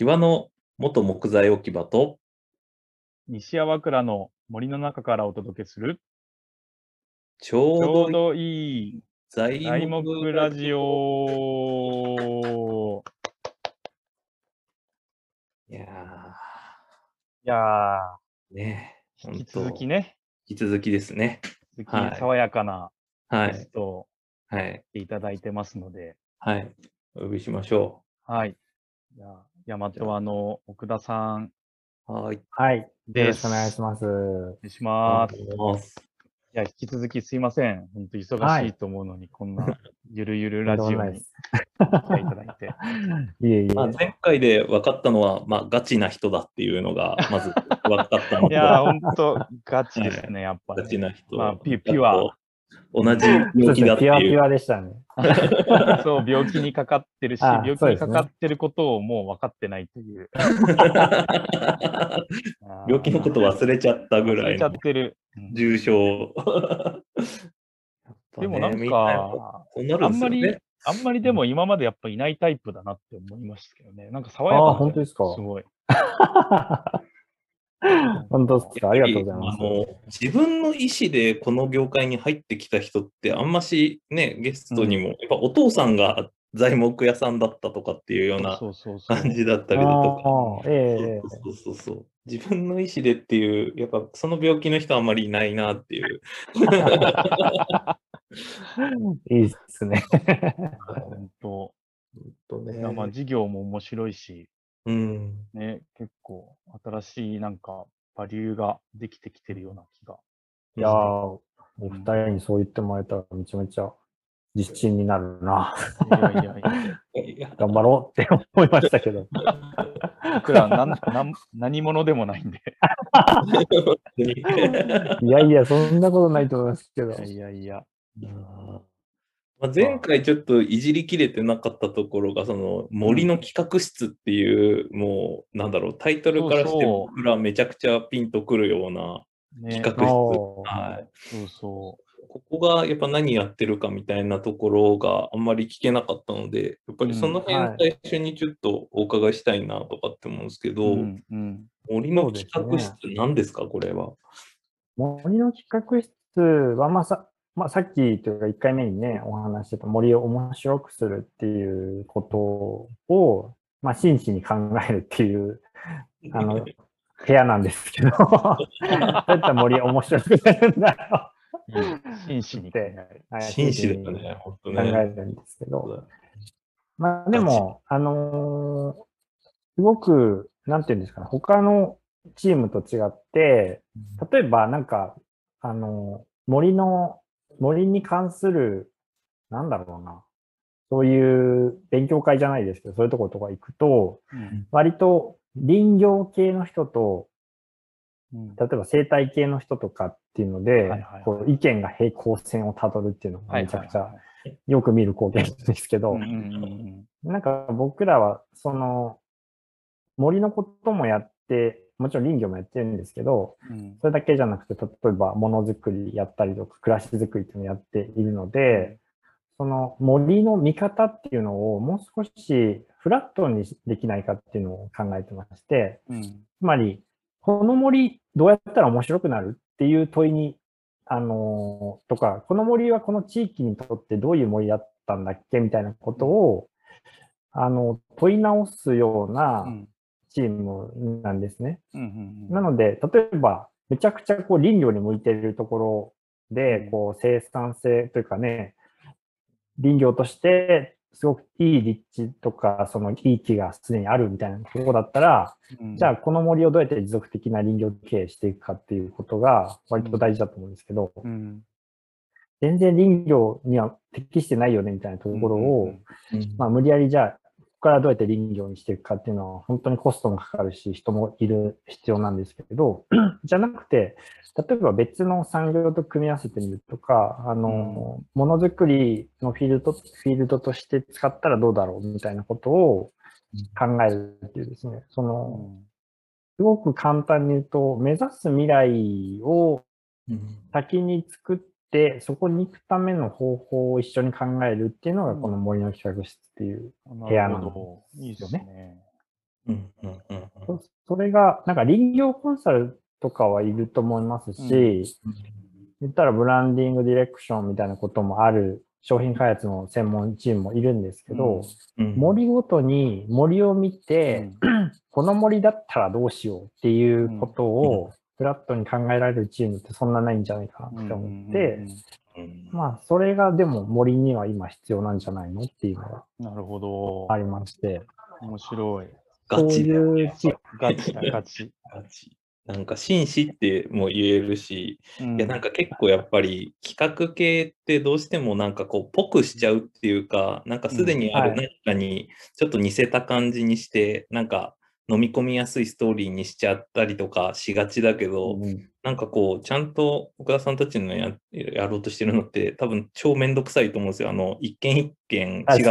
木場の元木材置き場と、西粟倉の森の中からお届けする、ちちょょうどうどいい材材木ラジオ。いやいやー、ねえ、ー、引き続きね、引き続きですね。引き続はいき爽やかなはいゲス。トをはい。来ていただいてますので、はい。お呼びしましょはい。じゃあ、大和はの奥田さんう。はい。はい。よです。ろしくお願いします。お願いしおます。願いします。いや、引き続きすいません。本当忙はいしいと思うのに、こんなゆるゆるラジオに来ていただいて。いえいえ。まあ、前回で分かったのは、まあ、ガチな人だっていうのが、まず分かったのと、いやー、ほんと、ガチですね、やっぱガチね。な人。まあピュピュア。同じ病。気だってピュアピいう。ュアでしたね。そう、病気にかかってるし、あ病気にかかってることをもう分かってないという。病気のこと忘れちゃったぐらいの忘れちゃってる。うん重症。でもなんか、あんますりあんまりでも今までやっぱいないタイプだなって思いましたけどね。なんか爽やああ、かな本当ですか？すごい。本当ですか。ありがとうございますあ。の自分の意思でこの業界に入ってきた人ってあんましね、ゲストにも、やっぱお父さんが材木屋さんだったとかっていうような。感じだったりだとか。そうそうそう。自分の意思でっていう、やっぱその病気の人はあんまりいないなっていう。え。いいですね。本当。とねいやまあ授業も面白いし、うん。ね、結構新しいなんかバリューができてきてるような気が。いやー、お二人にそう言ってもらえたらめちゃめちゃ自信になるな。いやいやいや。い や頑張ろうって思いましたけど。僕らなんなん何者でもないんで。いやいや、そんなことないと思いますけど。いやいやいや。まあ、前回ちょっといじりきれてなかったところが、その森の企画室っていう、もうなんだろう、タイトルからして僕らめちゃくちゃピンとくるようなね、企画室。はい。そうそここがやっぱ何やってるかみたいなところがあんまり聞けなかったので、やっぱりその辺最初にちょっとお伺いしたいなとかって思うんですけう。ど、うんうん。森の企画室何ですか、これは？森の企画室は、まあさ、まあ、さっきというか1回目にね、お話ししてた森を面白くするっていうことを、まあ、真摯に考えるっていう、あの、部屋なんですけど、どうやったら森面白くなるんだろ真摯に。はい紳士だよね、本当考えね。るんですけど、まあでも、あのーすごく、なんていうんですかね、他のチームと違って、例えばなんか、あの、森の、森に関する、なんだろうな、そういう勉強会じゃないですけど、そういうところとか行くと、うん。割と林業系の人と、うん。例えば生態系の人とかっていうので、はいはいはい。こう意見が平行線をたどるっていうのがはいめちゃくちゃよく見る光景ですけど、なんか僕らは、その、森のこともやって、もちろん林業もやってるんですけど、うん。それだけじゃなくて、例えばものづくりやったりとか、暮らしづくりっていうのをやっているので、その森の見方っていうのをもう少しフラットにできないかっていうのを考えてまして、うん。つまり、この森どうやったら面白くなるっていう問いに、あのとか、この森はこの地域にとってどういう森だったんだっけみたいなことを、あの、問い直すようなうんチームなんですね。うんうんうん。なので、例えば、めちゃくちゃこう林業に向いているところで、うん。こう生産性というかね、林業としてすごくいい立地とか、そのいい木がすでにあるみたいなところだったら、うん。じゃあこの森をどうやって持続的な林業経営していくかっていうことが割と大事だと思うんですけど、うん。全然林業には適してないよねみたいなところを、まあ無理やりじゃあ、ここからどうやって林業にしていくかっていうのは本当にコストもかかるし、人もいる必要なんですけど、じゃなくて、例えば別の産業と組み合わせてみるとか、あの、ものづくりのフィールド、フィールドとして使ったらどうだろうみたいなことを考えるっていうですね、その、すごく簡単に言うと、目指す未来をうん。先に作って、そこに行くための方法を一緒に考えるっていうのが、この森の企画室っていう。な部屋なのるほど。いいですね。うんうんうんうん。そそれが、なんか林業コンサルとかはいると思いますし、言ったらブランディングディレクションみたいなこともある商品開発の専門チームもいるんですけど、うん。森ごとに森を見て、この森だったらどうしようっていうことをフラットに考えられるチームってそんなないんじゃないかなって思って、うんまあそれがでも森には今必要なんじゃないのっていうのがなるほど。ありまして、面白い。ガチだよいうチームガチだ、ガチ。ガチ。なんか紳士っても言えるし、うんいやなんか結構やっぱり企画系ってどうしてもなんかこうぽくしちゃうっていうか、なんかすでにある何かにちょっと似せた感じにして、なんか飲み込みやすいストーリーにしちゃったりとかしがちだけど、うんなんかこうちゃんと岡田さんたちのややろうとしてるのって多分超めんどくさいと思うんですよ。あの一件一件違う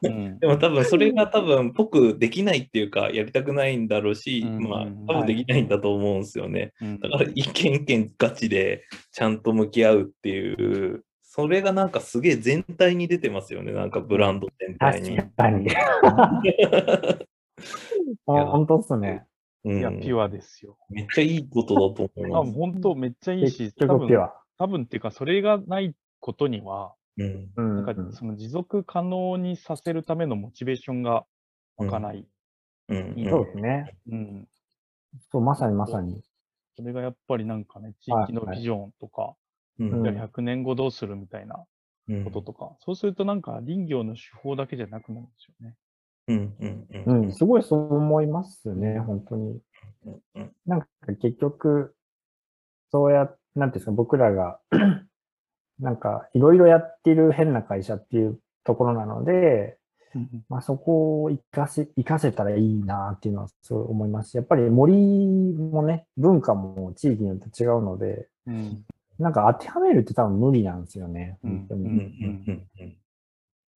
でも多分それが多分ぽくできないっていうか、やりたくないんだろうし、うんまあうん多分できないんだと思うんですよね。うんだから一件一件ガチでちゃんと向き合うっていう、それがなんかすげえ全体に出てますよね、なんかブランド全体に。確かに。本当っすね。うんいや、ピュアですよ。めっちゃいいことだと思いあ、ます。本当めっちゃいい結し、多分。多分っていうか、それがないことには、うんうんなんかその持続可能にさせるためのモチベーションが湧かない。うんいいそうですね。うん。そう、まさにまさに。それがやっぱりなんかね、地域のビジョンとか、うんじゃあ100年後どうするみたいなうんこととか、そうするとなんか林業の手法だけじゃなくなるんですよね。うんうんううんん、すごいそう思いますね、本当に。うんうんなんか結局、そうや、なんていうんですか、僕らが、なんかいろいろやってる変な会社っていうところなので、まあそこを活かせ、活かせたらいいなっていうのはすごい思いますし、やっぱり森もね、文化も地域によって違うので、うん。なんか当てはめるって多分無理なんですよね、うん本当に。うんうんうんうん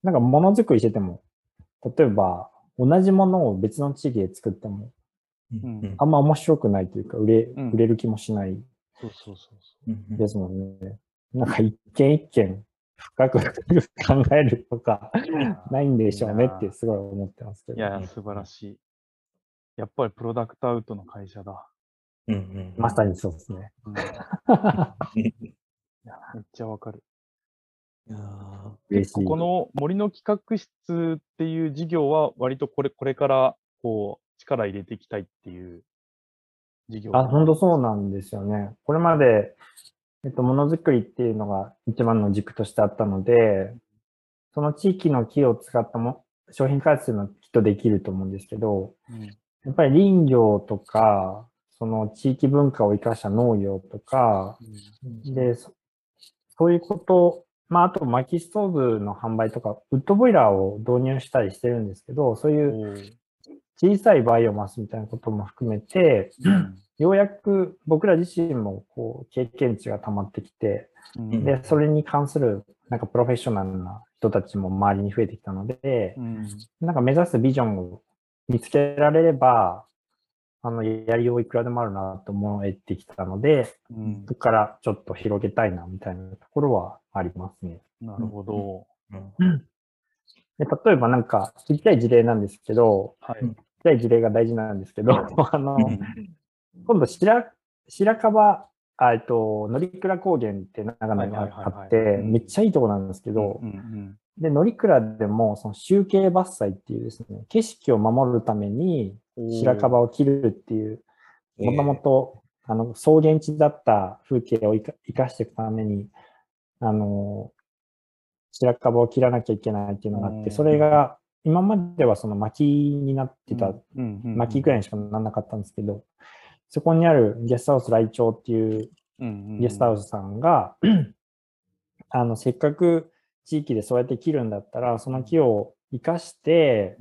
なんかものづくりしてても、例えば同じものを別の地域で作っても、うんうんあんま面白くないというか、売れ、うん売れる気もしないそうそうそうそうんですもんね。なんか一件一件深く考えるとかないんでしょうねってすごい思ってますけう。いど。や、素晴らしい。やっぱりプロダクトアウトの会社だ。うんうんまさにそうですね。うん、いやめっちゃわかる。いやー嬉しい。ここの森の企画室っていう事業は割とこれ、これからこう力入れていきたいっていう事業。あ、本当そうなんですよね。これまで、えっと、ものづくりっていうのが一番の軸としてあったので、その地域の木を使ったも商品開発のはきっとできると思うんですけど、うんやっぱり林業とか、その地域文化を生かした農業とか、で、そそういうこと、まあ、あと薪ストーブの販売とか、ウッドボイラーを導入したりしてるんですけど、そういう小さいバイオマスみたいなことも含めて、うん。ようやく僕ら自身もこう経験値が溜まってきて、うん。で、それに関するなんかプロフェッショナルな人たちも周りに増えてきたのでう、ん。なんか目指すビジョンを見つけられれば、あの、やりよういくらでもあるなと思えてきたので、うんそこからちょっと広げたいなみたいなところはありますね。なるほど。うんで例えばなんか、ちっちゃい事例なんですけど、はい。ちっちゃい事例が大事なんですけど、あの、うん今度白、白樺、あえっと、乗鞍高原って長野にあって、うんめっちゃいいとこなんですけどう、んで、乗鞍でも、その集計伐採っていうですね、景色を守るためにうん白樺を切るっていう、えー。もともと、あの、草原地だった風景を生かしていくために、あの、白樺を切らなきゃいけないっていうのがあっうん。て、それが、今まではその薪になってた薪ぐらいにしかならなかったんですけど、そこにあるゲストハウス来鳥っていうゲストハウスさんが、あの、せっかく地域でそうやって切るんだったら、その木を生かして、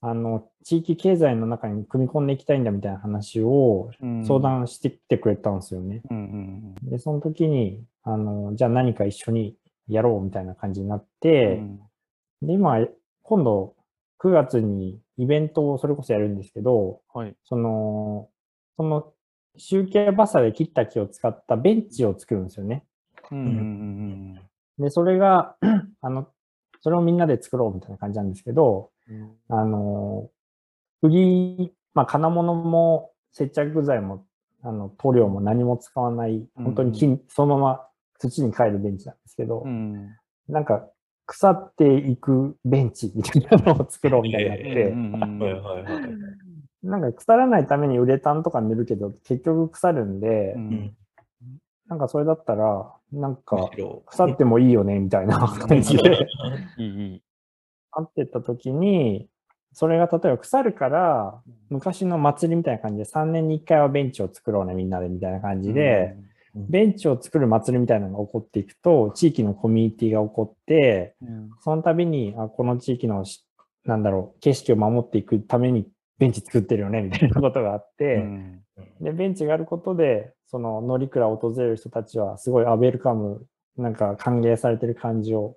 あの、地域経済の中に組み込んでいきたいんだみたいな話を相談してきてくれたんですよね。うんうんで、その時に、あの、じゃあ何か一緒にやろうみたいな感じになっうて、んで、今、今度9月にイベントをそれこそやるんですけど、はい。その、その集計バサで切った木を使ったベンチを作るんですよね。うんうんうんで、それが、あの、それをみんなで作ろうみたいな感じなんですけど、うんあの、釘、まあ、金物も接着剤も、あの、塗料も何も使わない、本当に木、そのまま土に帰るベンチなんですけど、うん。なんか、腐っていくベンチみたいなのを作ろうみたいになっ うんて。なんか腐らないためにウレタンとか塗るけど、結局腐るんで、ううんん。なんかそれだったら、なんむか腐ってもいいよね、みたいな感じで。あってった時に、それが例えば腐るから、昔の祭りみたいな感じで3年に1回はベンチを作ろうね、みんなでみたいな感じで、ベンチを作る祭りみたいなのが起こっていくと、地域のコミュニティが起こって、うん、その度に、あこの地域のし、なんだろう、景色を守っていくためにベンチ作ってるよね、みたいなことがあって、うん。で、ベンチがあることで、その乗鞍を訪れる人たちは、すごいアベルカム、なんか歓迎されてる感じを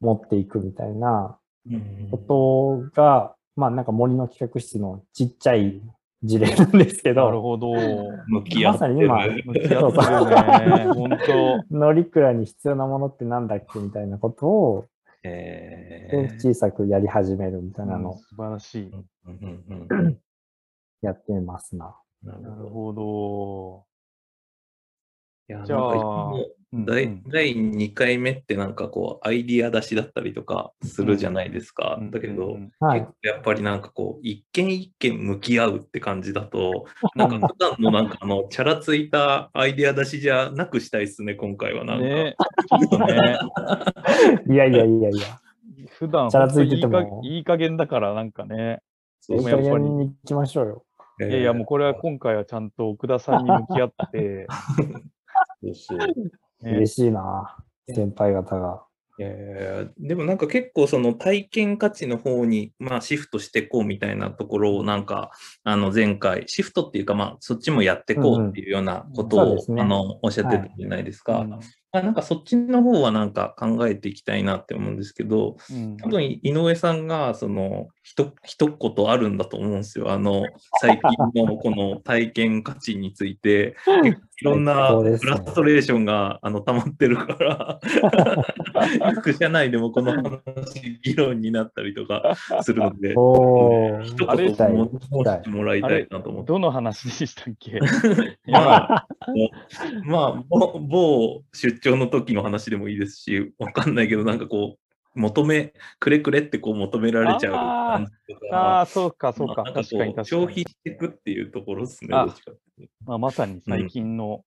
持っていくみたいなうんことが、まあなんか森の企画室のちっちゃい事例なんですけど、なるほど。向き合ってる。まさに今向き合ってるね。本当。乗鞍に必要なものってなんだっけみたいなことを、え小さくやり始めるみたいなのを素晴らしい。やってますな。なるほど。や、じゃあなんかもうど。うん第うん第2回目ってなんかこうアイディア出しだったりとかするじゃないですか。うんだけど、うんはい結。構やっぱりなんかこう一件一件向き合うって感じだと、なんか普段のなんかあのチャラついたアイディア出しじゃなくしたいですね、今回はなんか。ね いやいやいやいや。普段チャラついててもいいかいい加減だからなんかね。そうやっぱり行きましょうよ。えーいやいや、もうこれは今回はちゃんと奥田さんに向き合って、そうそうね。嬉しいな。先輩方が。いやでもなんか結構その体験価値の方にまあシフトしていこうみたいなところをなんかあの前回シフトっていうかまあそっちもやっていこうっていうようなことをうんうんそうですね。あのおっしゃってたじゃないですか。うんまあなんかそっちの方はなんか考えていきたいなって思うんですけど、うん。多分井上さんがそのひと一言あるんだと思うんですよ。あの最近のこの体験価値について、いろんなフラストレーションがあの溜まってるから、よく社内でもこの話議論になったりとかするので。一言申してもらいたいなと思って。どの話でしたっけ？まあ、まあ、某某出張の時の話でもいいですし、わかんないけど、なんかこう、求め、くれくれってこう求められちゃう感じとか、ああ、そうか、そうか。まあ確かに確か消費に。していくっていうところですね、あどっちかまあ、まさに最近の、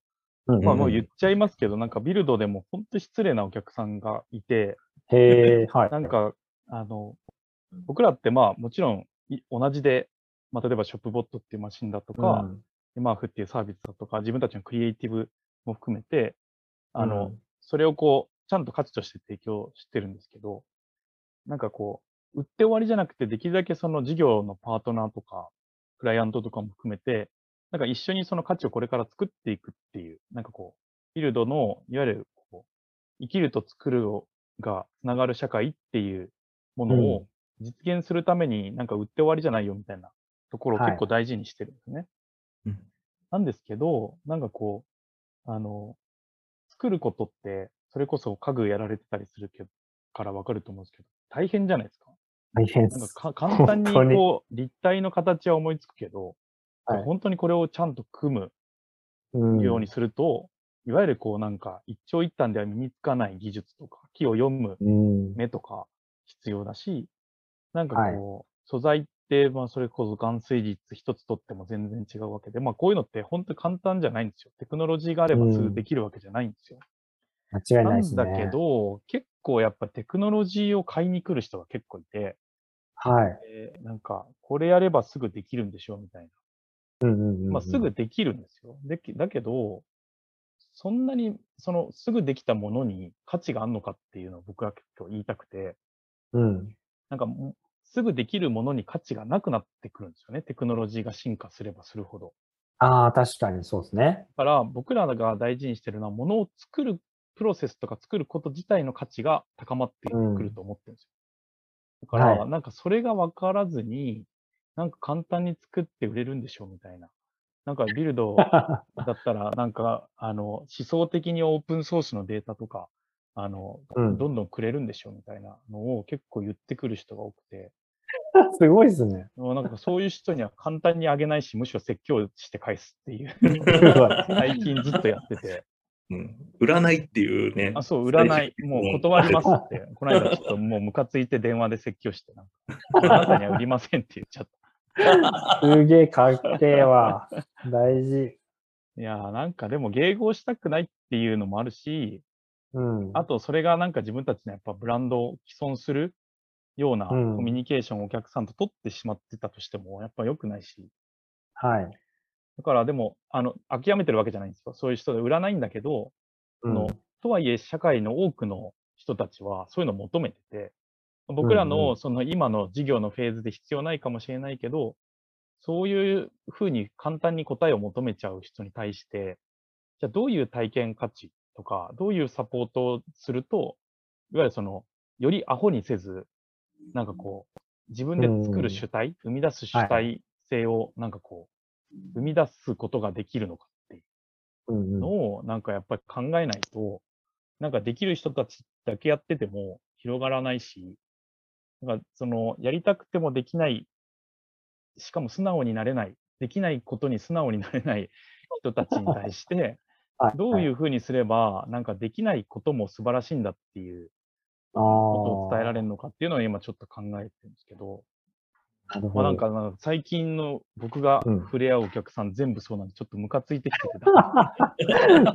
うんまあもう言っちゃいますけど、なんかビルドでも本当失礼なお客さんがいて、へえ、はい。なんか、あの、僕らってまあもちろんい同じで、まあ例えばショップボットっていうマシンだとか、うんマーフっていうサービスだとか、自分たちのクリエイティブも含めて、あの、うん。それをこう、ちゃんと価値として提供してるんですけど、なんかこう、売って終わりじゃなくて、できるだけその事業のパートナーとか、クライアントとかも含めて、なんか一緒にその価値をこれから作っていくっていう、なんかこう、ビルドの、いわゆるこう、生きると作るをがつながる社会っていうものを実現するために、なんか売って終わりじゃないよみたいなところをはい。結構大事にしてるんですね。うん。なんですけど、なんかこう、あの、作ることって、それこそ家具やられてたりするけど、からわかると思うんですけど、大変じゃないですか？大変です。なんかか簡単に本当にこう、立体の形は思いつくけど、はい本当にこれをちゃんと組むうんようにすると、いわゆるこうなんか一長一短では身につかない技術とか、木を読むうん。目とか必要だし、なんかはいこう、素材まあそれこそ含水率一つとっても全然違うわけで、まあこういうのって本当に簡単じゃないんですよ。テクノロジーがあればすぐできるわけじゃないんですよ。間違いなないですね。んだけど、結構やっぱテクノロジーを買いに来る人が結構いて、はい。えーなんか、これやればすぐできるんでしょうみたいうんうんうんうんな。まあ、すぐできるんですよ。できだけど、そんなに、その、すぐできたものに価値があるのかっていうのを僕は結構言いたくて、うん。なんかすぐできるものに価値がなくなってくるんですよね。テクノロジーが進化すればするほど。ああ、確かにそうですね。だから、僕らが大事にしてるのは、ものを作るプロセスとか作ること自体の価値が高まってくると思ってるんですよ。だから、はいなんかそれが分からずに、なんか簡単に作って売れるんでしょうみたいな。なんかビルド だったら、なんか、あの、思想的にオープンソースのデータとか、あの、うんどんどんくれるんでしょうみたいなのを結構言ってくる人が多くて、すごいですね。もうなんかそういう人には簡単にあげないし、むしろ説教して返すっていう、最近ずっとやってて。うん、占いっていうね。あ、そう、占い、もう断りますって、この間ちょっともうムカついて電話で説教して、なんか、あなたには売りませんって言っちゃった。すげえかっけえわ。大事。いやーなんかでも迎合したくないっていうのもあるし、うん。あとそれがなんか自分たちのやっぱブランドを既存するようなコうんミュニケーションをお客さんと取ってしまってたとしても、やっぱ良くないし。はい。だからでも、あの、諦めてるわけじゃないんですよ。そういう人で売らないんだけど、うんのとはいえ社会の多くの人たちはそういうのを求めてて、僕らのんその今の事業のフェーズで必要ないかもしれないけど、そういうふうに簡単に答えを求めちゃう人に対して、じゃあどういう体験価値とか、どういうサポートをすると、いわゆるその、よりアホにせず、なんかこう、自分で作る主体、生み出す主体性をなんかこう、生み出すことができるのかっていう。のを、なんかやっぱり考えないと、なんかできる人たちだけやってても広がらないし、なんかその、やりたくてもできない、しかも素直になれない、できないことに素直になれない 人たちに対して、はい。どういうふうにすれば、なんかできないことも素晴らしいんだっていうあことを伝えられる。るのかっていうのを今ちょっと考えてるんですけど、なるほど。まあなんかなんか最近の僕がうん触れ合うお客さん全部そうなんで、ちょっとムカついてきてて、だ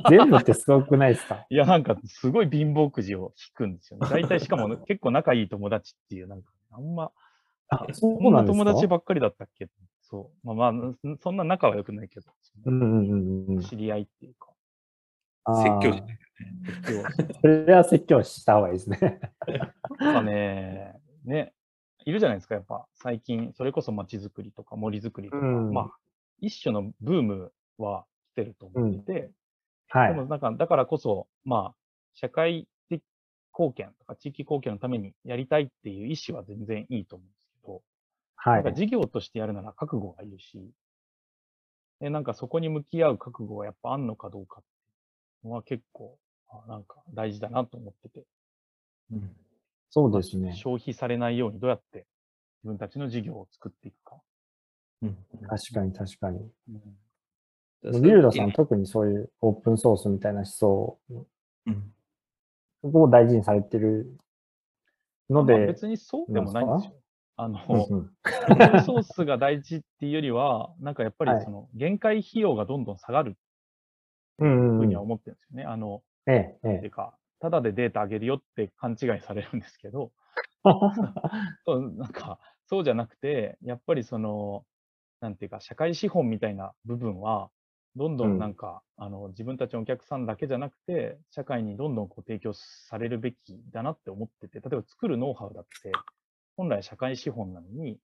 全部ってすごくないですか？いや、なんか、すごい貧乏くじを引くんですよね。大体、しかも、結構仲いい友達っていう、なんか、あんま、あ、そうこんななん友ですか達ばっかりだったっけ？そう。まあまあ、そんな仲は良くないけど、うんうんうんうん。知り合いっていうか、説教あしそれは説教した方がいいですね。なんかね、ね、いるじゃないですか、やっぱ、最近、それこそ街づくりとか森づくりとか、うん。まあ、一種のブームは来てると思ってて、はい。でもなんか、だからこそ、まあ、社会的貢献とか地域貢献のためにやりたいっていう意思は全然いいと思うんですけど、はい。なんか事業としてやるなら覚悟がいるし、で、なんかそこに向き合う覚悟がやっぱあんのかどうかっていうのは結構、あなんか大事だなと思ってて、そうですね。消費されないようにどうやって自分たちの事業を作っていくか。うん確かに確かに。うんビルドさん特にそういうオープンソースみたいな思想うんを大事にされてるので、まあ別にそうでもないんですよ。あの、うんうんオープンソースが大事っていうよりは、なんかやっぱりはいその限界費用がどんどん下がるうんうんふうには思ってるんですよね。あの、ええ、えていうか、ただでデータ上げるよって勘違いされるんですけど、え。そうなんか、そうじゃなくて、やっぱりその、なんていうか、社会資本みたいな部分は、どんどうんんなんか、あの、自分たちのお客さんだけじゃなくて、社会にどんどんこう提供されるべきだなって思ってて、例えば作るノウハウだって、本来社会資本なのに、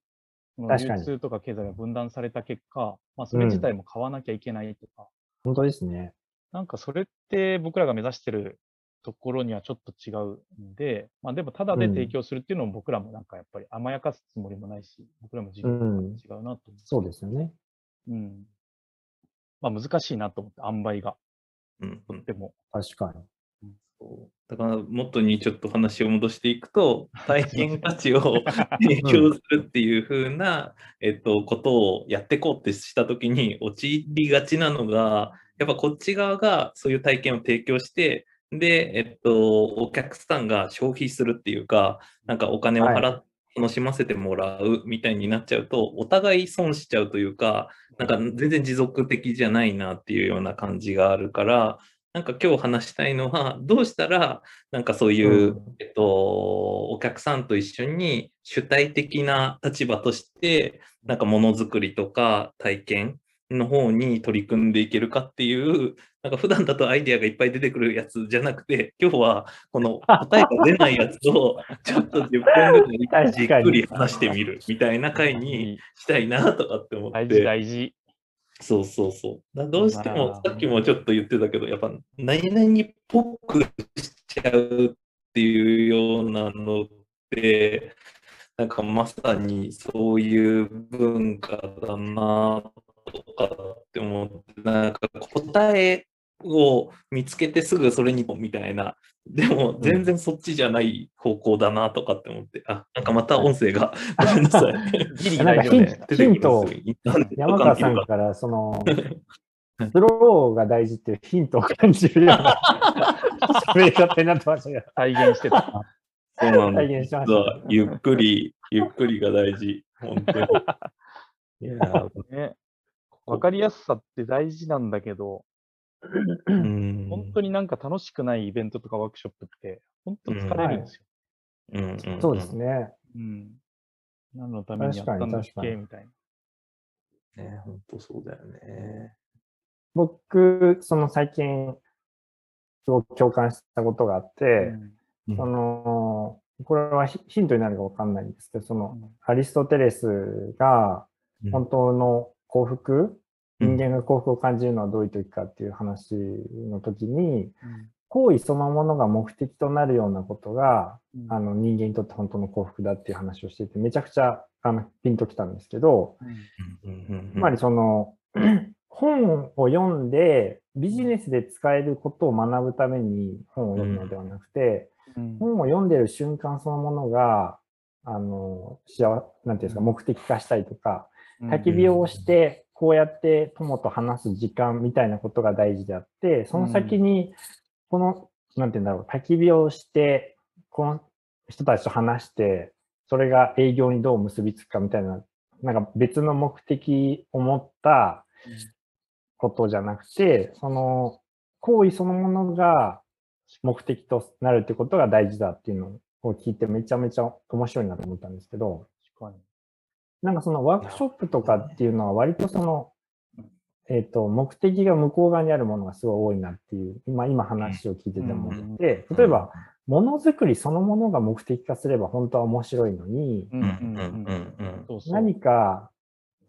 その確かに流通とか経済が分断された結果、まあ、それ自体も買わなきゃいけないとか、本当ですね。なんかそれって僕らが目指してるところにはちょっと違うんで、まあでもただで提供するっていうのも僕らもなんかやっぱり甘やかすつもりもないし、僕らも事業と違うなと思って。そうですよね。うん。まあ難しいなと思って、塩梅が。うんうんでも。確かに。だから元にちょっと話を戻していくと 体験価値を 提供するっていう風な、えっと、ことをやっていこうってした時に陥りがちなのがやっぱこっち側がそういう体験を提供してで、えっと、お客さんが消費するっていうかなんかお金を払って楽しませてもらうみたいになっちゃうとお互い損しちゃうというかなんか全然持続的じゃないなっていうような感じがあるからなんか今日話したいのは、どうしたら、なんかそういう、うんえっと、お客さんと一緒に主体的な立場として、なんかものづくりとか体験の方に取り組んでいけるかっていう、なんか普段だとアイデアがいっぱい出てくるやつじゃなくて、今日はこの答えが出ないやつを ちょっと10分ぐらいじっくり話してみるみたいな回にしたいなとかって思っ大事て。大事。そうそうそう。だどうしてまあ、もさっきもちょっと言ってたけど、やっぱ、何々っぽくしちゃうっていうようなのって、なんかまさにそういう文化だなとかって思って、なんか答えを見つけてすぐそれにみたいな、でも全然そっちじゃない方向だなとかって思って、あ、なんかまた音声が、ごめんなさい。ギリ大丈ヒントを出てきます山川さんから、その、スローが大事っていうヒントを感じるような 喋り方になってましたけど、再現してた。そうなんだ。再現しまし実はゆっくり、ゆっくりが大事。本当に。いやね。わかりやすさって大事なんだけど、うん本当になんか楽しくないイベントとかワークショップって、本当疲れるんですよ。うんうんうんそうですね。うん。何のためにやったんだっけみたいな。ね、本当そうだよね。僕、その最近、すごく共感したことがあって、うんその、これはヒヒントになるかわかんないんですけど、その、アリストテレスがうん本当の幸福、うん人間が幸福を感じるのはどういう時かっていう話の時に、行為そのものが目的となるようなことが、うん。あの人間にとって本当の幸福だっていう話をしていて、めちゃくちゃあのピンときたんですけど、つまりその、本を読んでビジネスで使えることを学ぶために本を読むのではなくて、うん。本を読んでる瞬間そのものが、あの、幸せ、なんていうんですか、目的化したりとか、焚き火をして、こうやって友と話す時間みたいなことが大事であって、その先に、この、なんていうんだろう、焚き火をして、この人たちと話して、それが営業にどう結びつくかみたいな、なんか別の目的を持ったことじゃなくて、その行為そのものが目的となるってことが大事だっていうのを聞いてめちゃめちゃ面白いなと思ったんですけど、確かに。なんかそのワークショップとかっていうのは割とその、えっ、と、目的が向こう側にあるものがすごい多いなっていう、今、今話を聞いてて思って、例えば、ものづくりそのものが目的化すれば本当は面白いのに。何か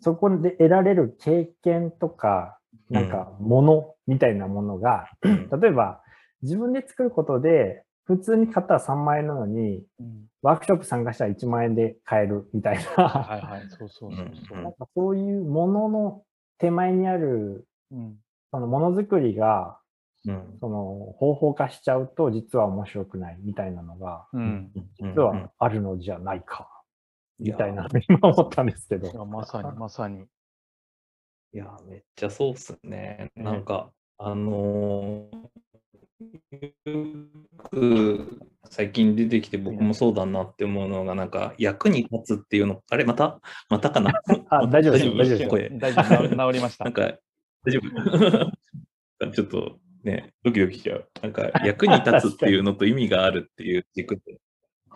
そこで得られる経験とか、なんかものみたいなものが、うん。例えば自分で作ることで、普通に買ったら3万円なのに、うんワークショップ参加したら1万円で買えるみたいな、はいはい、そうそうそうそううんなんかそういうものの手前にある、うん。そのものづくりが、うんその方法化しちゃうと実は面白くないみたいなのが、うん。実はあるのじゃないか、みたいな、今思ったんですけど。いやまさに、まさに。いや、めっちゃそうっすね。ねなんか、あのー最近出てきて僕もそうだなって思うのが、なんか役に立つっていうの、あれ、またまたかな？あ 大丈夫ですよ大丈夫です大丈夫、治治りましたなん。か、大丈夫？ちょっとね、ドキドキしちゃう。なんか、役に立つっていうのと意味があるっていう軸で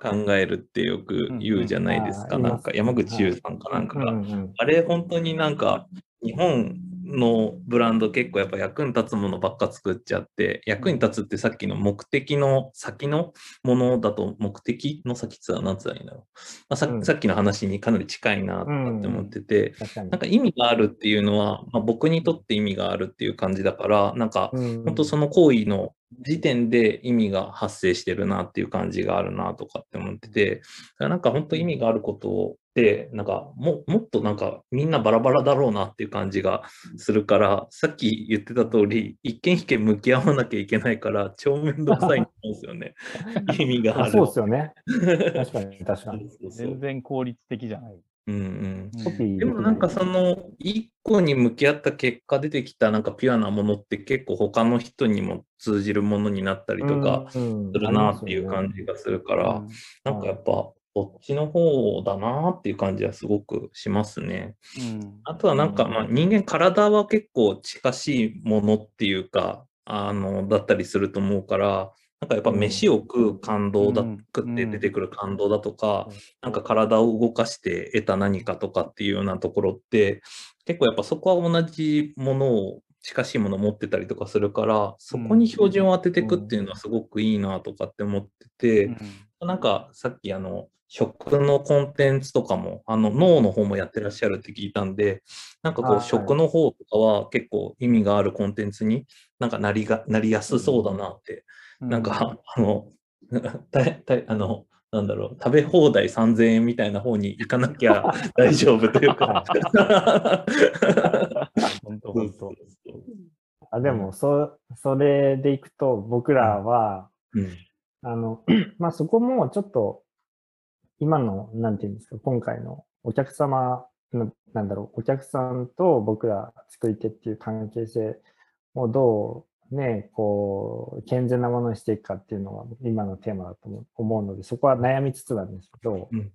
考えるってよく言うじゃないですか。うんうんなんか、山口優さんかなんかが。うんうんあれ、本当になんか、日本のブランド結構やっぱ役に立つものばっか作っちゃって、役に立つってさっきの目的の先のものだと、目的の先って何つらいいんだろう。まあ、さうん。さっきの話にかなり近いなって思ってて、確かに。なんか意味があるっていうのは、まあ、僕にとって意味があるっていう感じだから、なんかうん。本当その行為の時点で意味が発生してるなっていう感じがあるなとかって思ってて、なんか本当意味があることって、なんかももっとなんかみんなバラバラだろうなっていう感じがするから、さっき言ってた通り、一件一件向き合わなきゃいけないから、超面倒くさいんですよね。意味がある。そうですよね。確かに、確かに。そうそうそう全然効率的じゃない。うんうんでもなんかその一個に向き合った結果出てきたなんかピュアなものって結構他の人にも通じるものになったりとかするするなっていう感じがするから、なんかやっぱこっちの方だなっていう感じはすごくしますね。うん。あとはなんかまあ人間体は結構近しいものっていうか、あの、だったりすると思うから、なんかやっぱ飯を食う感動だ、うん食って出てくる感動だとか、うん。なんか体を動かして得た何かとかっていうようなところって、結構やっぱそこは同じものを、近しいものを持ってたりとかするから、そこに標準を当てていくっていうのはすごくいいなとかって思ってて、なんかさっきあの、食のコンテンツとかも、あの脳の方もやってらっしゃるって聞いたんで、なんかこはいう食の方とかは結構意味があるコンテンツになんかなりが、なりやすそうだなってうなんか、あの、たたあの、なんだろう、食べ放題3000円みたいな方に行かなきゃ 大丈夫というか。本当本当。あでも、そ、それでいくと、僕らは、うん。あの、まあ、そこもちょっと、今の、なんていうんですか、今回のお客様の、なんだろう、お客さんと僕ら作り手っていう関係性をどうね、こう、健全なものにしていくかっていうのは今のテーマだと思うので、そこは悩みつつなんですけど、うん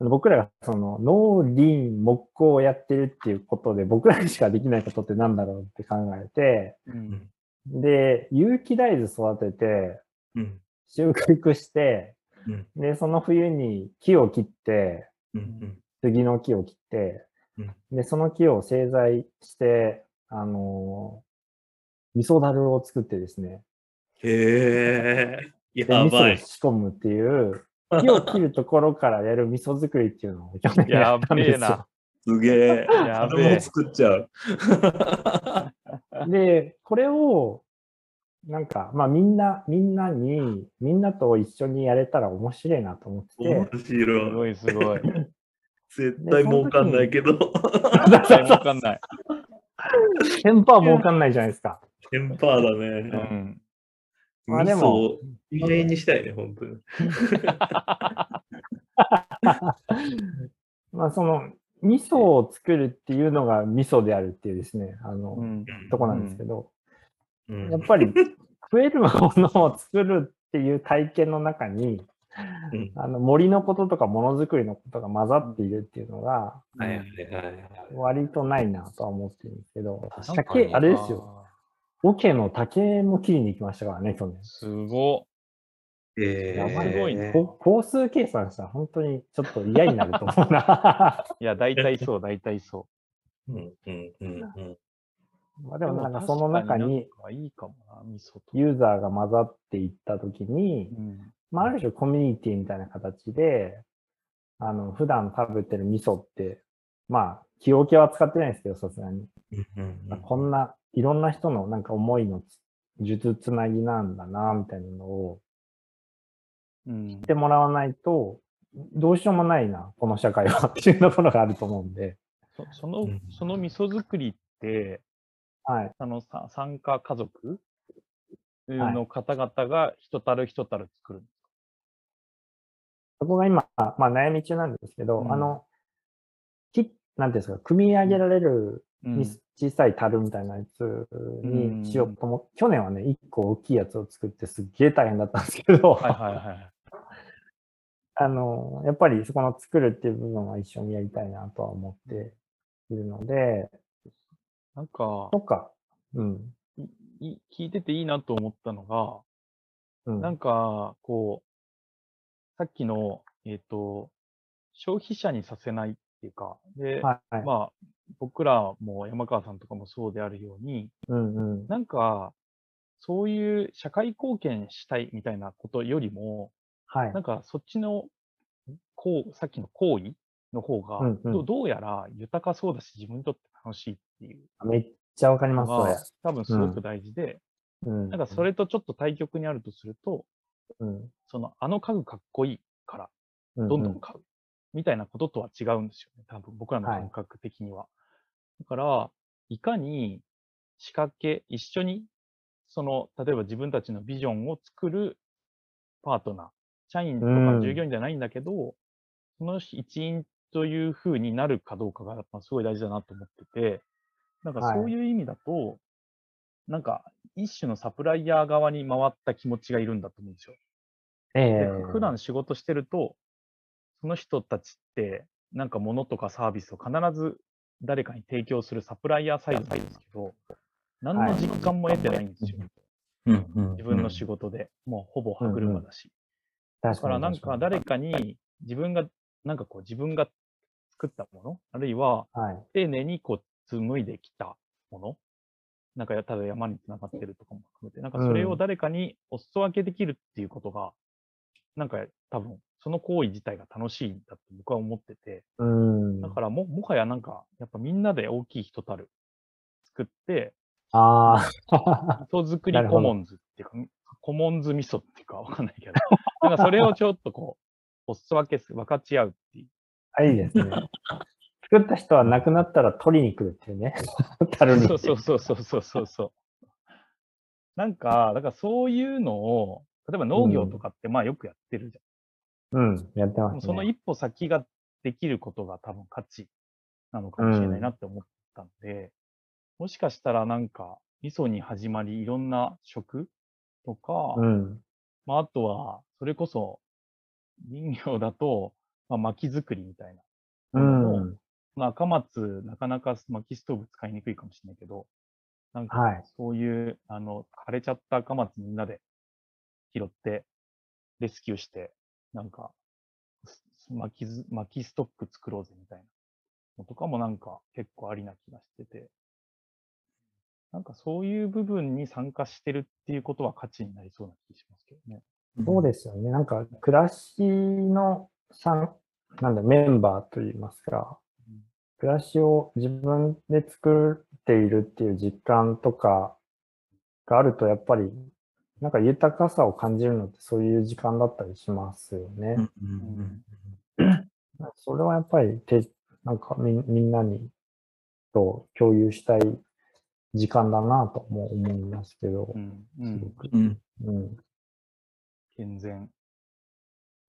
僕らがその農林木工をやってるっていうことで、僕らにしかできないことってなんだろうって考えて、うんで、有機大豆育てて、うん。収穫して、うん。で、その冬に木を切って、うん。杉の木を切って、うんで、その木を製材して、あのー味噌だるを作ってですね、へえ。で味噌をやばい。仕込むっていう、木を切るところからやる味噌作りっていうのを去年やったんですよやべえな。すげえ。やべえ作っちゃう。で、これを、なんか、まあみんな、みんなに、みんなと一緒にやれたら面白いなと思って面て、す白い。ごいすごい。絶対儲かんないけど。絶対わかんない。10%儲かんないじゃないですか。テンパーだうね。ん。まあでも味噌を有名にしたいね、本当に。まあその、味噌を作るっていうのが味噌であるっていうですね、あの、うん。とこなんですけど、うんやっぱり食えるものを作るっていう体験の中に、うんあの森のこととかものづくりのことが混ざっているっていうのが。割とないなとは思ってるんですけど、確竹、にあれですよ。桶の竹も切りに行きましたからね、去年。すごえやばいすごいねこ工数計算したら本当にちょっと嫌になると思うな。い。いや、大体そう、大体そうんうんうんうん。まあう。でもなんかその中に。ユーザーが混ざっていったときに、うん。まあある種コミュニティみたいな形で、あの、普段食べてる味噌って、まあ、木桶は使ってないですけど、さすがに。こんな、いろんな人のなんか思いのつ術つなぎなんだな、みたいなのをうん知ってもらわないと、どうしようもないな、この社会はっていうところがあると思うんで、そそのうん、その味噌作りって、はい。あの、さ参加家族はいの方々が一たる一たる作る。そこが今、まあ悩み中なんですけど、うんあの、きなんていうんですか、組み上げられる小さい樽みたいなやつにしようと思って、去年はね、一個大きいやつを作ってすっげえ大変だったんですけど、はいはいはい。あの、やっぱりそこの作るっていう部分は一緒にやりたいなとは思っているので、なんかと、か、うん、い聞いてていいなと思ったのが、うん、なんか、こう、さっきの、えっ、と、消費者にさせないっていうか、で、はい、はい、まあ、僕らも山川さんとかもそうであるように、うん、うん、なんか、そういう社会貢献したいみたいなことよりも、はい。なん、かそっちの、こう、さっきの行為の方が、うんうん。どどうやら豊かそうだし、自分にとって楽しいっていう。めっちゃわかりのます、そ多分すごく大事で、うん、なんかそれとちょっと対極にあるとすると、うん、その、あの家具かっこいいから、うん、どんどん買う。みたいなこととは違うんですよね。多分僕らのはい。感覚的には。だから、いかに仕掛け、一緒に、その、例えば自分たちのビジョンを作るパートナー、社員とうん。か従業員じゃないんだけど、その一員という風になるかどうかが、やっぱすごい大事だなと思ってて、なんかはいそういう意味だと、なんか一種のサプライヤー側に回った気持ちがいるんだと思うんですよ。えでえ普段仕事してると、その人たちって、なんか物とかサービスを必ず誰かに提供するサプライヤーサイドなんですけど、何の実感も得てないんですよ。自分の仕事で。もうほぼ歯車だし。だ確からなんか誰かに自分が、なんかこう自分が作ったもの、あるいははい。丁寧にこう紡いできたもの、なんかただ山につながってるとかも含めて、なんかそれを誰かにお裾分けできるっていうことが、なんか多分その行為自体が楽しいんだって僕は思ってて、うん。だからも、もはやなんか、やっぱみんなで大きい人たる作って、ああ。味噌作りコモンズっていうか、コモンズ味噌っていうかわかんないけど、なんかそれをちょっとこう、お裾分けする、分かち合うっていう。あいいですね。作った人は亡くなったら取りに来るっていうね。樽に。そうそうそうそうそうそうそう。なんか、だからそういうのを、例えば農業とかってまあよくやってるじうん、やってゃん。ますね。その一歩先ができることが多分価値なのかもしれないなって思ったんで、もしかしたらなんか、味噌に始まりいろんな食とか、うん。まああとは、それこそ林業だと、まあ薪作りみたいな。うん。まあ、赤松、なかなか薪ストーブ使いにくいかもしれないけど、なんはいか、そういう、あの、枯れちゃった赤松みんなで拾って、レスキューして、なんか、す薪ず、薪ストック作ろうぜみたいなのとかもなんか結構ありな気がしてて、なんかそういう部分に参加してるっていうことは価値になりそうな気がしますけどね。そうですよね。なんか、暮らしの参、なんだ、メンバーといいますか、うん暮らしを自分で作っているっていう実感とかがあると、やっぱり、なんか豊かさを感じるのってそういう時間だったりしますよね。うんうん それはやっぱりて、なんかみみんなにと共有したい時間だなとも思いますけどう、ん、うん、すごく。うんうん。健全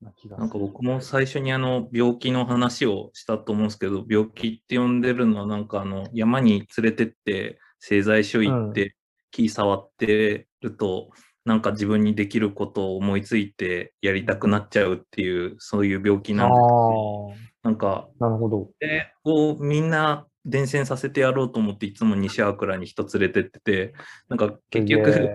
なんか僕も最初にあの病気の話をしたと思うんですけど、病気って呼んでるのはなんかあの山に連れてって製材所行って木触ってると、なんか自分にできることを思いついてやりたくなっちゃうっていう、そういう病気あなんですあ、なんか、なるほど。で、こうみんな伝染させてやろうと思っていつも西粟倉に人連れてってて、なんか結局、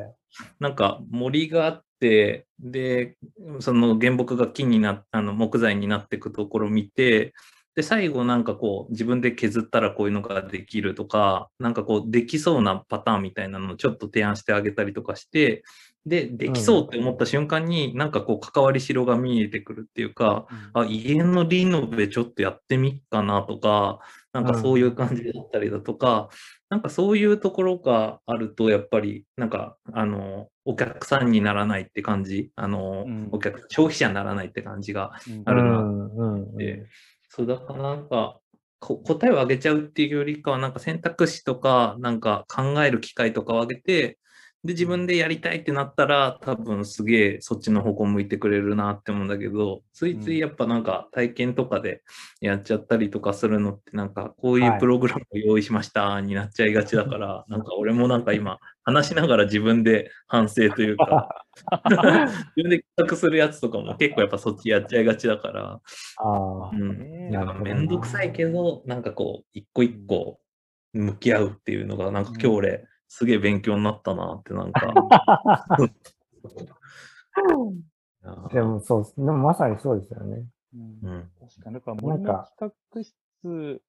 なんか森があって、で、その原木が木になっあの木材になっていくところを見て、で、最後なんかこう自分で削ったらこういうのができるとか、なんかこうできそうなパターンみたいなのをちょっと提案してあげたりとかして、で、できそうって思った瞬間になんかこう関わりしろが見えてくるっていうか、うん。あ、家のリノベちょっとやってみっかなとか、なんかそういう感じだったりだとか、なんかそういうところがあると、やっぱり、なんか、あの、お客さんにならないって感じ、あの、うん。お客、消費者にならないって感じがうん。あるなうんうんうん。で、そうだからなんか、こ答えをあげちゃうっていうよりかは、なんか選択肢とか、なんか考える機会とかをあげて、で、自分でやりたいってなったら、多分すげえそっちの方向向いてくれるなって思うんだけど、ついついやっぱなんか体験とかでやっちゃったりとかするのって、なんかこういはい。うプログラムを用意しましたになっちゃいがちだから、なんか俺もなんか今、話しながら自分で反省というか、自分で企画するやつとかも結構やっぱそっちやっちゃいがちだから、ああう、ん。ねなるほどなめんどくさいけど、なんかこう、一個一個向き合うっていうのが、なんか今日俺、すげえ勉強になったなって、なんか。でもそうでもまさにそうですよね。うんうん。確かに、だからなん森のか企画室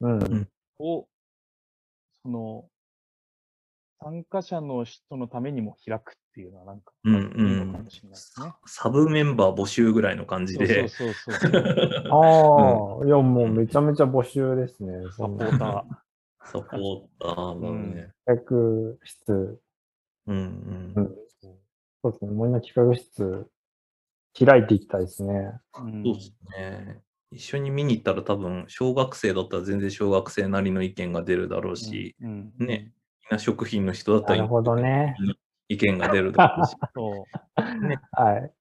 うん。を、その、参加者の人のためにも開くっていうのはなんか、うんいいのかもしれないですね。サブメンバー募集ぐらいの感じそうそうで。そうそうそう。ああ、いやもうめちゃめちゃ募集ですね。サポーター。サポーターだね。企画室、うんううんん。そうですね。森の企画室、開いていきたいですね。うんそうですね。一緒に見に行ったら多分、小学生だったら全然小学生なりの意見が出るだろうし、うんね。みんな食品の人だったらなるほどね。意見が出るだろうし。そう。はい。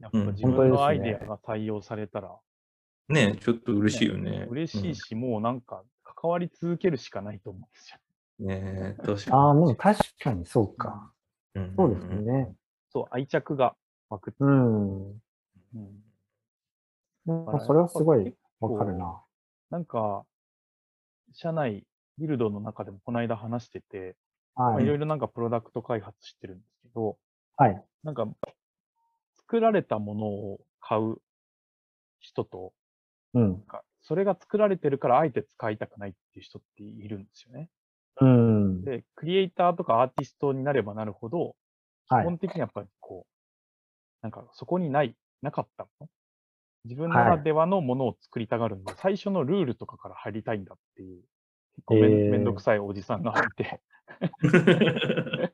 やっぱうん自分のアイデアが採用されたら、ねちょっと嬉しいよね。嬉しいし、もうなんか関わり続けるしかないと思うんですよ。うん。ね確ああ、も確かにそうか。に。んそうです。ね。そう、愛着が湧く。うん。うんそれはすごいわかるな。なんか、社内、ビルドの中でもこの間話してて、まあ、はいい。ろいろなんかプロダクト開発してるんですけど、はい。なんか、作られたものを買う人と、うんなん。かそれが作られてるからあえて使いたくないっていう人っているんですよね。うん。で、クリエイターとかアーティストになればなるほど、はい。基本的にやっぱりこう、なんかそこにない、なかったもの。自分はいならではのものを作りたがるんで、最初のルールとかから入りたいんだっていう、結構めん,、えーめんどくさいおじさんがいて。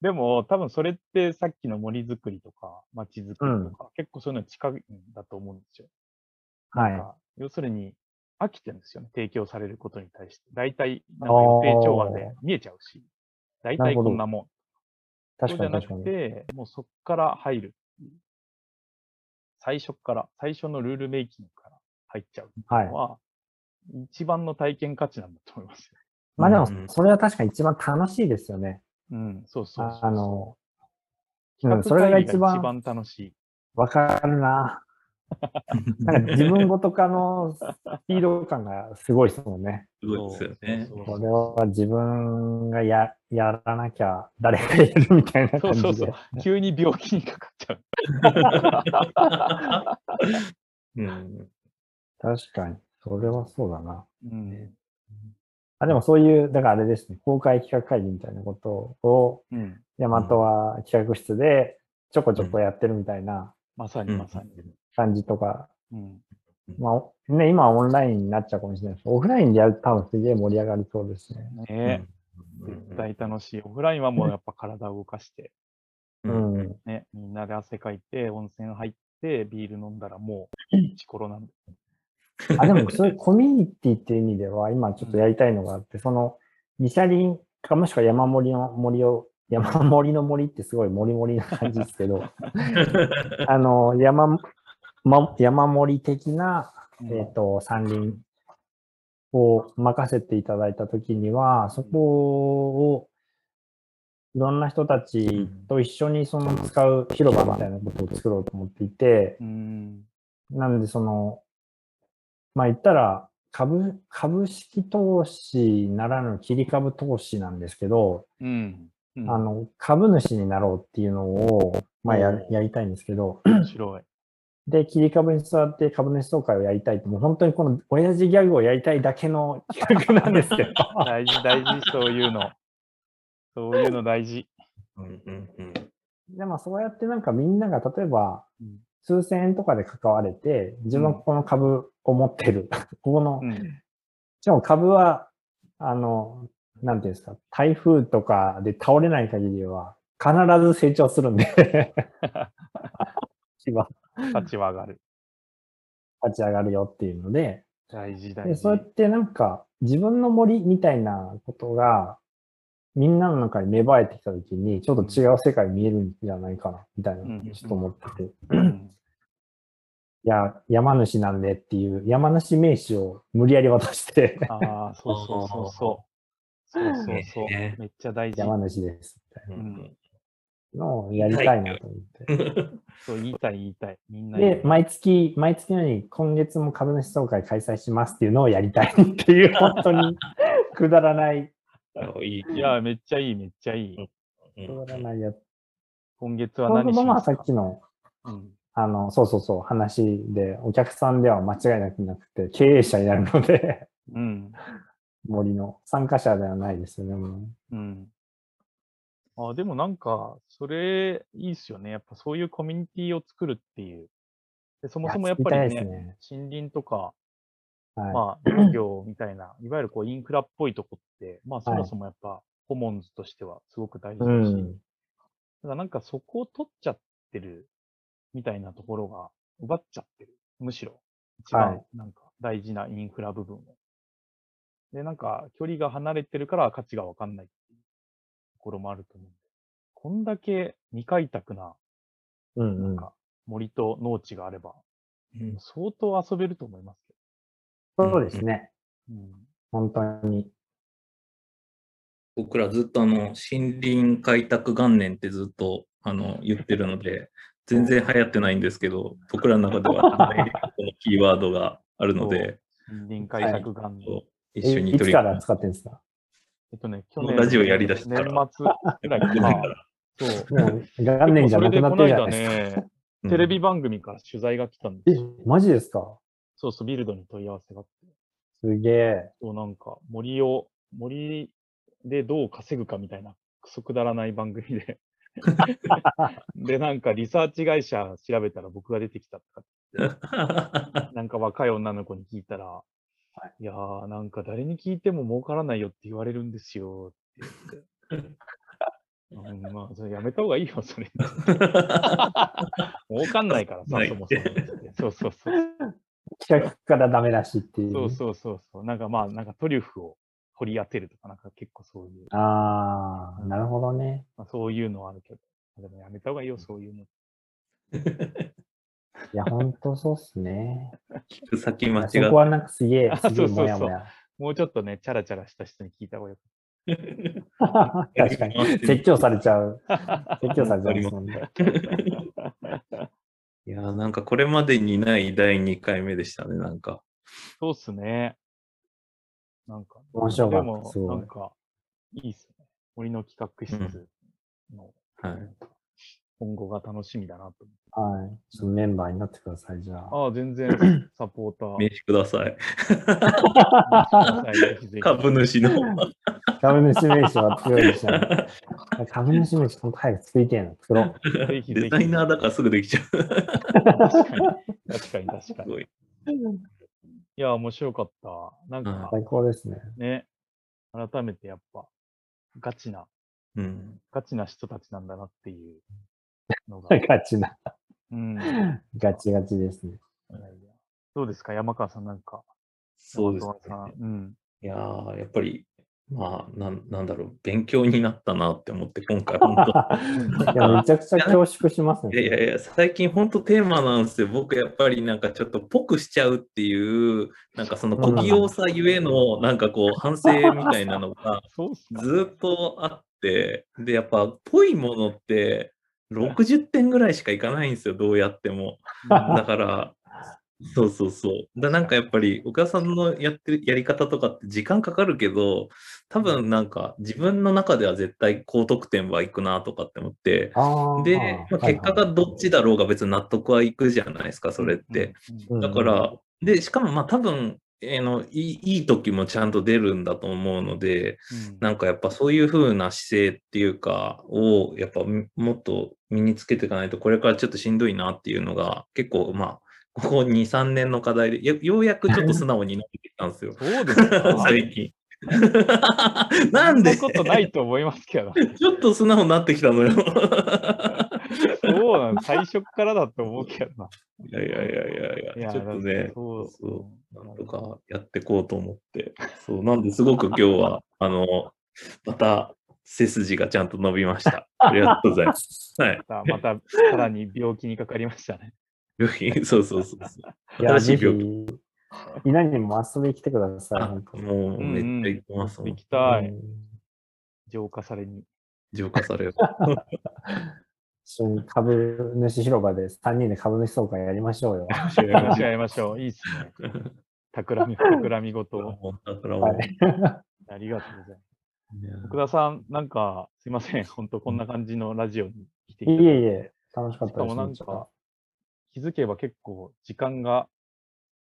でも、多分それってさっきの森づくりとか街づくりとか、結構そういうの近いんだと思うんですよ。はい要するに、飽きてるんですよね。提供されることに対して。大体、なんか予定調和で見えちゃうし、大体こんなもん。確かにそうじゃ確かに。なくて、もうそこから入る。最初から、最初のルールメイキングから入っちゃうのは、一番の体験価値なんだと思いますよ。まあでもうん、それは確かに一番楽しいですよね。うん、そうそうそうああの、うそれが一番楽しい。わかるな。なんか自分ごと化のスピード感がすごいですもんね。すごいですよね。これは自分がややらなきゃ誰がやるみたいな感じで。そうそうそう。急に病気にかかっちゃう。うん。確かに。それはそうだな。うん。あ、でもそういう、だからあれですね、公開企画会議みたいなことを、うん。ヤマトは企画室でちょこちょこやってるみたいなまさにまさに。感じとか、うん。まあ、ね、今はオンラインになっちゃうかもしれないですけど、オフラインでやると多分すげえ盛り上がりそうですね。ね絶対楽しい。オフラインはもうやっぱ体を動かして、ううん。ん。ね、みんなで汗かいて、温泉入って、ビール飲んだらもう、イチコロなんで。あ、でもそういうコミュニティっていう意味では、今ちょっとやりたいのがあって、その、二車輪かもしくは山盛りの森を、山盛りの森ってすごい森盛りな感じですけど、あの、山、ま、山盛り的な、うんえっ、と、山林を任せていただいたときには、そこを、いろんな人たちと一緒にその使う広場みたいなことを作ろうと思っていて、うん。なのでその、まあ言ったら、株、株式投資ならぬ切り株投資なんですけど、うん。うんあの、株主になろうっていうのを、まあややりたいんですけど、面白い。で、切り株に座って株主総会をやりたいって、もう本当にこの親父ギャグをやりたいだけの 企画なんですけど、大事、大事、そういうの。そういうの大事。うんうんうんでもそうやってなんかみんなが例えばうん数千円とかで関われて、自分はここの株を持ってる。ここの、うん。しかも株は、あの、なんていうんですか、台風とかで倒れない限りは必ず成長するんで、は価値は上がる。立ち上がるよっていうので、大事、大で、事。そうやってなんか自分の森みたいなことがみんなの中に芽生えてきたときにちょっと違う世界見えるんじゃないかな、みたいな、うんちょっと思ってて。うんいや、山主なんでっていう山主名詞を無理やり渡して、ああ、そうそうそうそう。そうそうそう。ねめっちゃ大事。山主です、みたいうんなのをやりたいなと思って。そう、言いたい、言いたい。みんなで、毎月、毎月のように今月も株主総会開催しますっていうのをやりたいっていう、本当にくだらない、いや、めっちゃいい、めっちゃいい。うんくだらないやつ。今月は何しままさますかっきのうんあの、そうそうそう、話で、お客さんでは間違いなくなくて、経営者になるので、うん。森の参加者ではないですよね、もうん。あ、でもなんか、それ、いいっすよね。やっぱそういうコミュニティを作るっていう。でそもそもやっぱりね、です森林とか、はい。まあ、農業みたいな、いわゆるこう、インフラっぽいとこって、まあ、そもそもやっぱ、コモンズとしてはすごく大事だし、うん。だからなんかそこを取っちゃってるみたいなところが奪っちゃってる。むしろ。一は番なんか大事なインフラ部分を。で、なんか距離が離れてるから価値がわかんないころもあると思うんで。こんだけ未開拓なうんうん。なんか森と農地があれば、うん相当遊べると思いますけそうですね。ど。うん。本当に。僕らずっとあの森林開拓元年ってずっとあの 言ってるので、全然流行ってないんですけど、僕らの中ではダイレクトのキーワードがあるので、森林開拓元年。一緒にいつから取り組む。使ってるんですか？えっとね、去年。ラジオやりだしたら年末ぐら そう。もう元年じゃなくなってるじゃないですか。それでこの間ね、うんテレビ番組から取材が来たんでえすよ。、マジですか？そうそう、ビルドに問い合わせがあって。すげえ。そう、なんか、森を、森でどう稼ぐかみたいな、くそくだらない番組で。で、なんか、リサーチ会社調べたら僕が出てきたとか、なんか若い女の子に聞いたら、い、やー、なんか誰に聞いても儲からないよって言われるんですよって。うん、まあ、それやめた方がいいよ、それ。儲かんないからさそもそも。そうそうそう。企画からダメらしいっていう。そうそうそうそう。なんかまあ、なんかトリュフを掘り当てるとか、なんか結構そういう、ああ、なるほどね。まあ、そういうのはあるけど。でもやめた方がいいよ、そういうの。いや、ほんとそうっすね。聞く先間違っそこはなんかすげえあ、すげえそうそうそうもやもや。もうちょっとね、チャラチャラした人に聞いた方がよ確かに。説教されちゃう。説教されちゃいますもんね。いやー、なんかこれまでにない第2回目でしたね、なんか。そうっすね。なんか、面白かったでもなんか、いいっすね。森の企画室の、はい今後が楽しみだなとはい。ちょっとメンバーになってください、じゃあ。ああ、全然 サポーター。名刺ください。株主の。株主名刺は強いでしょ。株主名刺、ほんと早く作りてえな。作ろう。ぜひぜひデザイナーだからすぐできちゃう。確かに、確かに、確かに。すごい。いや、面白かった。なんか、最高ですね。ね、改めてやっぱ、ガチな、うん。ガチな人たちなんだなっていうのが。ガチな。うん。ガチガチですね。いやいやどうですか？山川さんなんか。そうです山川さんうん。いやー、やっぱり、まあ、なんなんだろう、勉強になったなって思って、今回、本当 いや、めちゃくちゃ恐縮しますね。いやいやいや、最近本当テーマなんですよ。僕やっぱりなんかちょっとぽくしちゃうっていう、なんかその小器用さゆえの、なんかこう反省みたいなのが。ずーっとあって、で、やっぱぽいものって60点ぐらいしかいかないんですよ、どうやっても。だから、そうそうそう。だなんかやっぱり、岡田さんのやってるやり方とかって時間かかるけど、多分なんか自分の中では絶対高得点はいくなとかって思って、で、まあ、結果がどっちだろうが別に納得はいくじゃないですか、それって。うん。だから、で、しかもまあ多分、えーのいい時もちゃんと出るんだと思うので、うんなんかやっぱそういう風な姿勢っていうか、をやっぱみもっと身につけていかないと、これからちょっとしんどいなっていうのが、結構まあ、ここ2、3年の課題で、よようやくちょっと素直になってきたんですよ。そうですか 最近。なんで？そんなことないと思いますけど。ちょっと素直になってきたのよ。そうなん最初からだと思うけどな。いやいやいやいやいや、ちょっとねて、そうそう、なんとかやっていこうと思って。そう、なんですごく今日は、あの、また背筋がちゃんと伸びました。ありがとうございます。はい。また、さらに病気にかかりましたね。病気、そうそうそうそう。新しい病気。、稲にも遊びに来てください。もううんめっちゃ行ってますもん行きたい。うん浄化されに。浄化される。一緒に株主広場で3人で株主総会やりましょうよ。やりましょう、やりましょう。いいっすね。企み、企み事を。もうだからもうはいありがとうございます。ね奥田さん、なんか、すいません。本当こんな感じのラジオに来ていいただいてえいえ、楽しかっしたかです。もなんか、気づけば結構時間が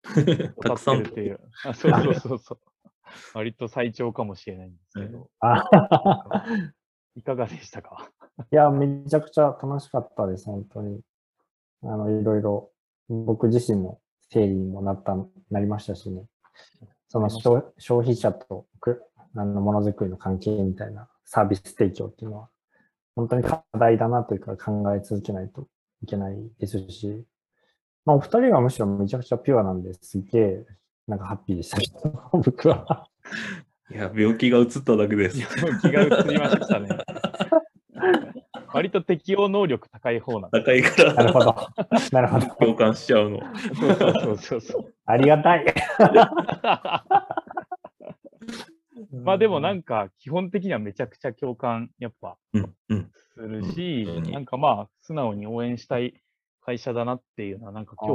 たくさん経ってるっていう。あそうそうそうそう。割と最長かもしれないんですけど、あいかがでしたか？いや、めちゃくちゃ楽しかったです、本当に。あの、いろいろ、僕自身も整理にもなった、なりましたしね。その消消費者とくあのものづくりの関係みたいなサービス提供っていうのは、本当に課題だなというか考え続けないといけないですし、まあ、お二人がむしろめちゃくちゃピュアなんですげえ、なんかハッピーでしたけど、僕は。いや、病気が移っただけです。気が移りましたね。割と適応能力高い方なんで高いかなるほらど。なるほど。共感しちゃうの。そうそうそうそうそう。ありがたい。まあでもなんか基本的にはめちゃくちゃ共感やっぱうん、うん。するし、なんかまあ素直に応援したい会社だなっていうのはなんか今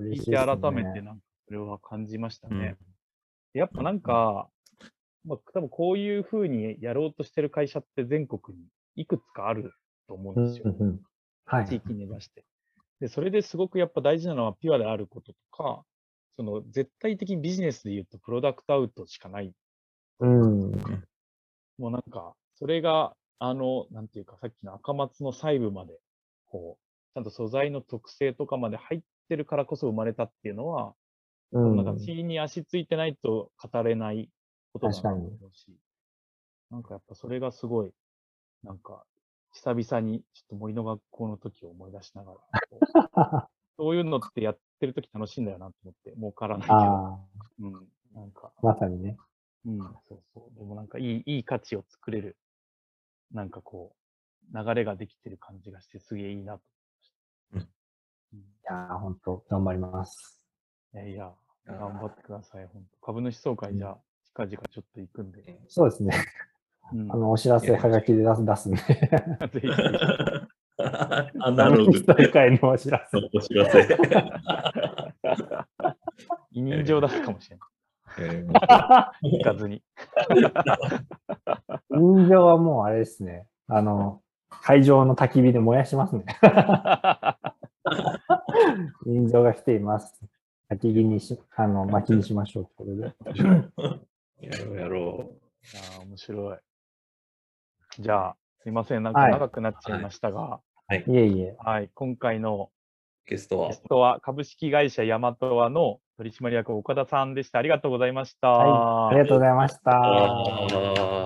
日聞いて改めてなんかそれは感じましたね。やっぱなんか、まあ、多分こういうふうにやろうとしてる会社って全国にいくつかあると思うんですよ。うんうんはい。地域に出して。で、それですごくやっぱ大事なのはピュアであることとか、その絶対的にビジネスで言うとプロダクトアウトしかない。うん。もうなんか、それが、あの、なんていうか、さっきの赤松の細部まで、こう、ちゃんと素材の特性とかまで入ってるからこそ生まれたっていうのは、うんなんか地に足ついてないと語れないことだなと思うし、なんかやっぱそれがすごい、なんか、久々にちょっと森の学校の時を思い出しながら、そういうのってやっってる時楽しいんだよなと思って、儲からないけど。あうん。なんか、あ、まさにね。うん、そうそう。でもなんかいい、いい価値を作れる、なんかこう、流れができてる感じがして、すげえいいなといやー、本当頑張ります。いやいや、頑張ってください、本当株主総会じゃあ、近々ちょっと行くんで。そうですね。うんあの、お知らせはがきで出す出すんで。ぜひ アナログ大会のお知らせ。のお知らせ。委任状出すかもしれない。えー行かずに。人形はもうあれですね。あの、会場の焚き火で燃やしますね。人形が来ています。焚き火にし、あの、薪にしましょうことで。やろうやろいやー面白い。じゃあ、すいません。なんかはい長くなっちゃいましたが、いえいえ。はい、今回のう。ゲストはゲ。ストは株式会社ヤマトワの取締役岡田さんでした。ありがとうございました。はい。ありがとうございました。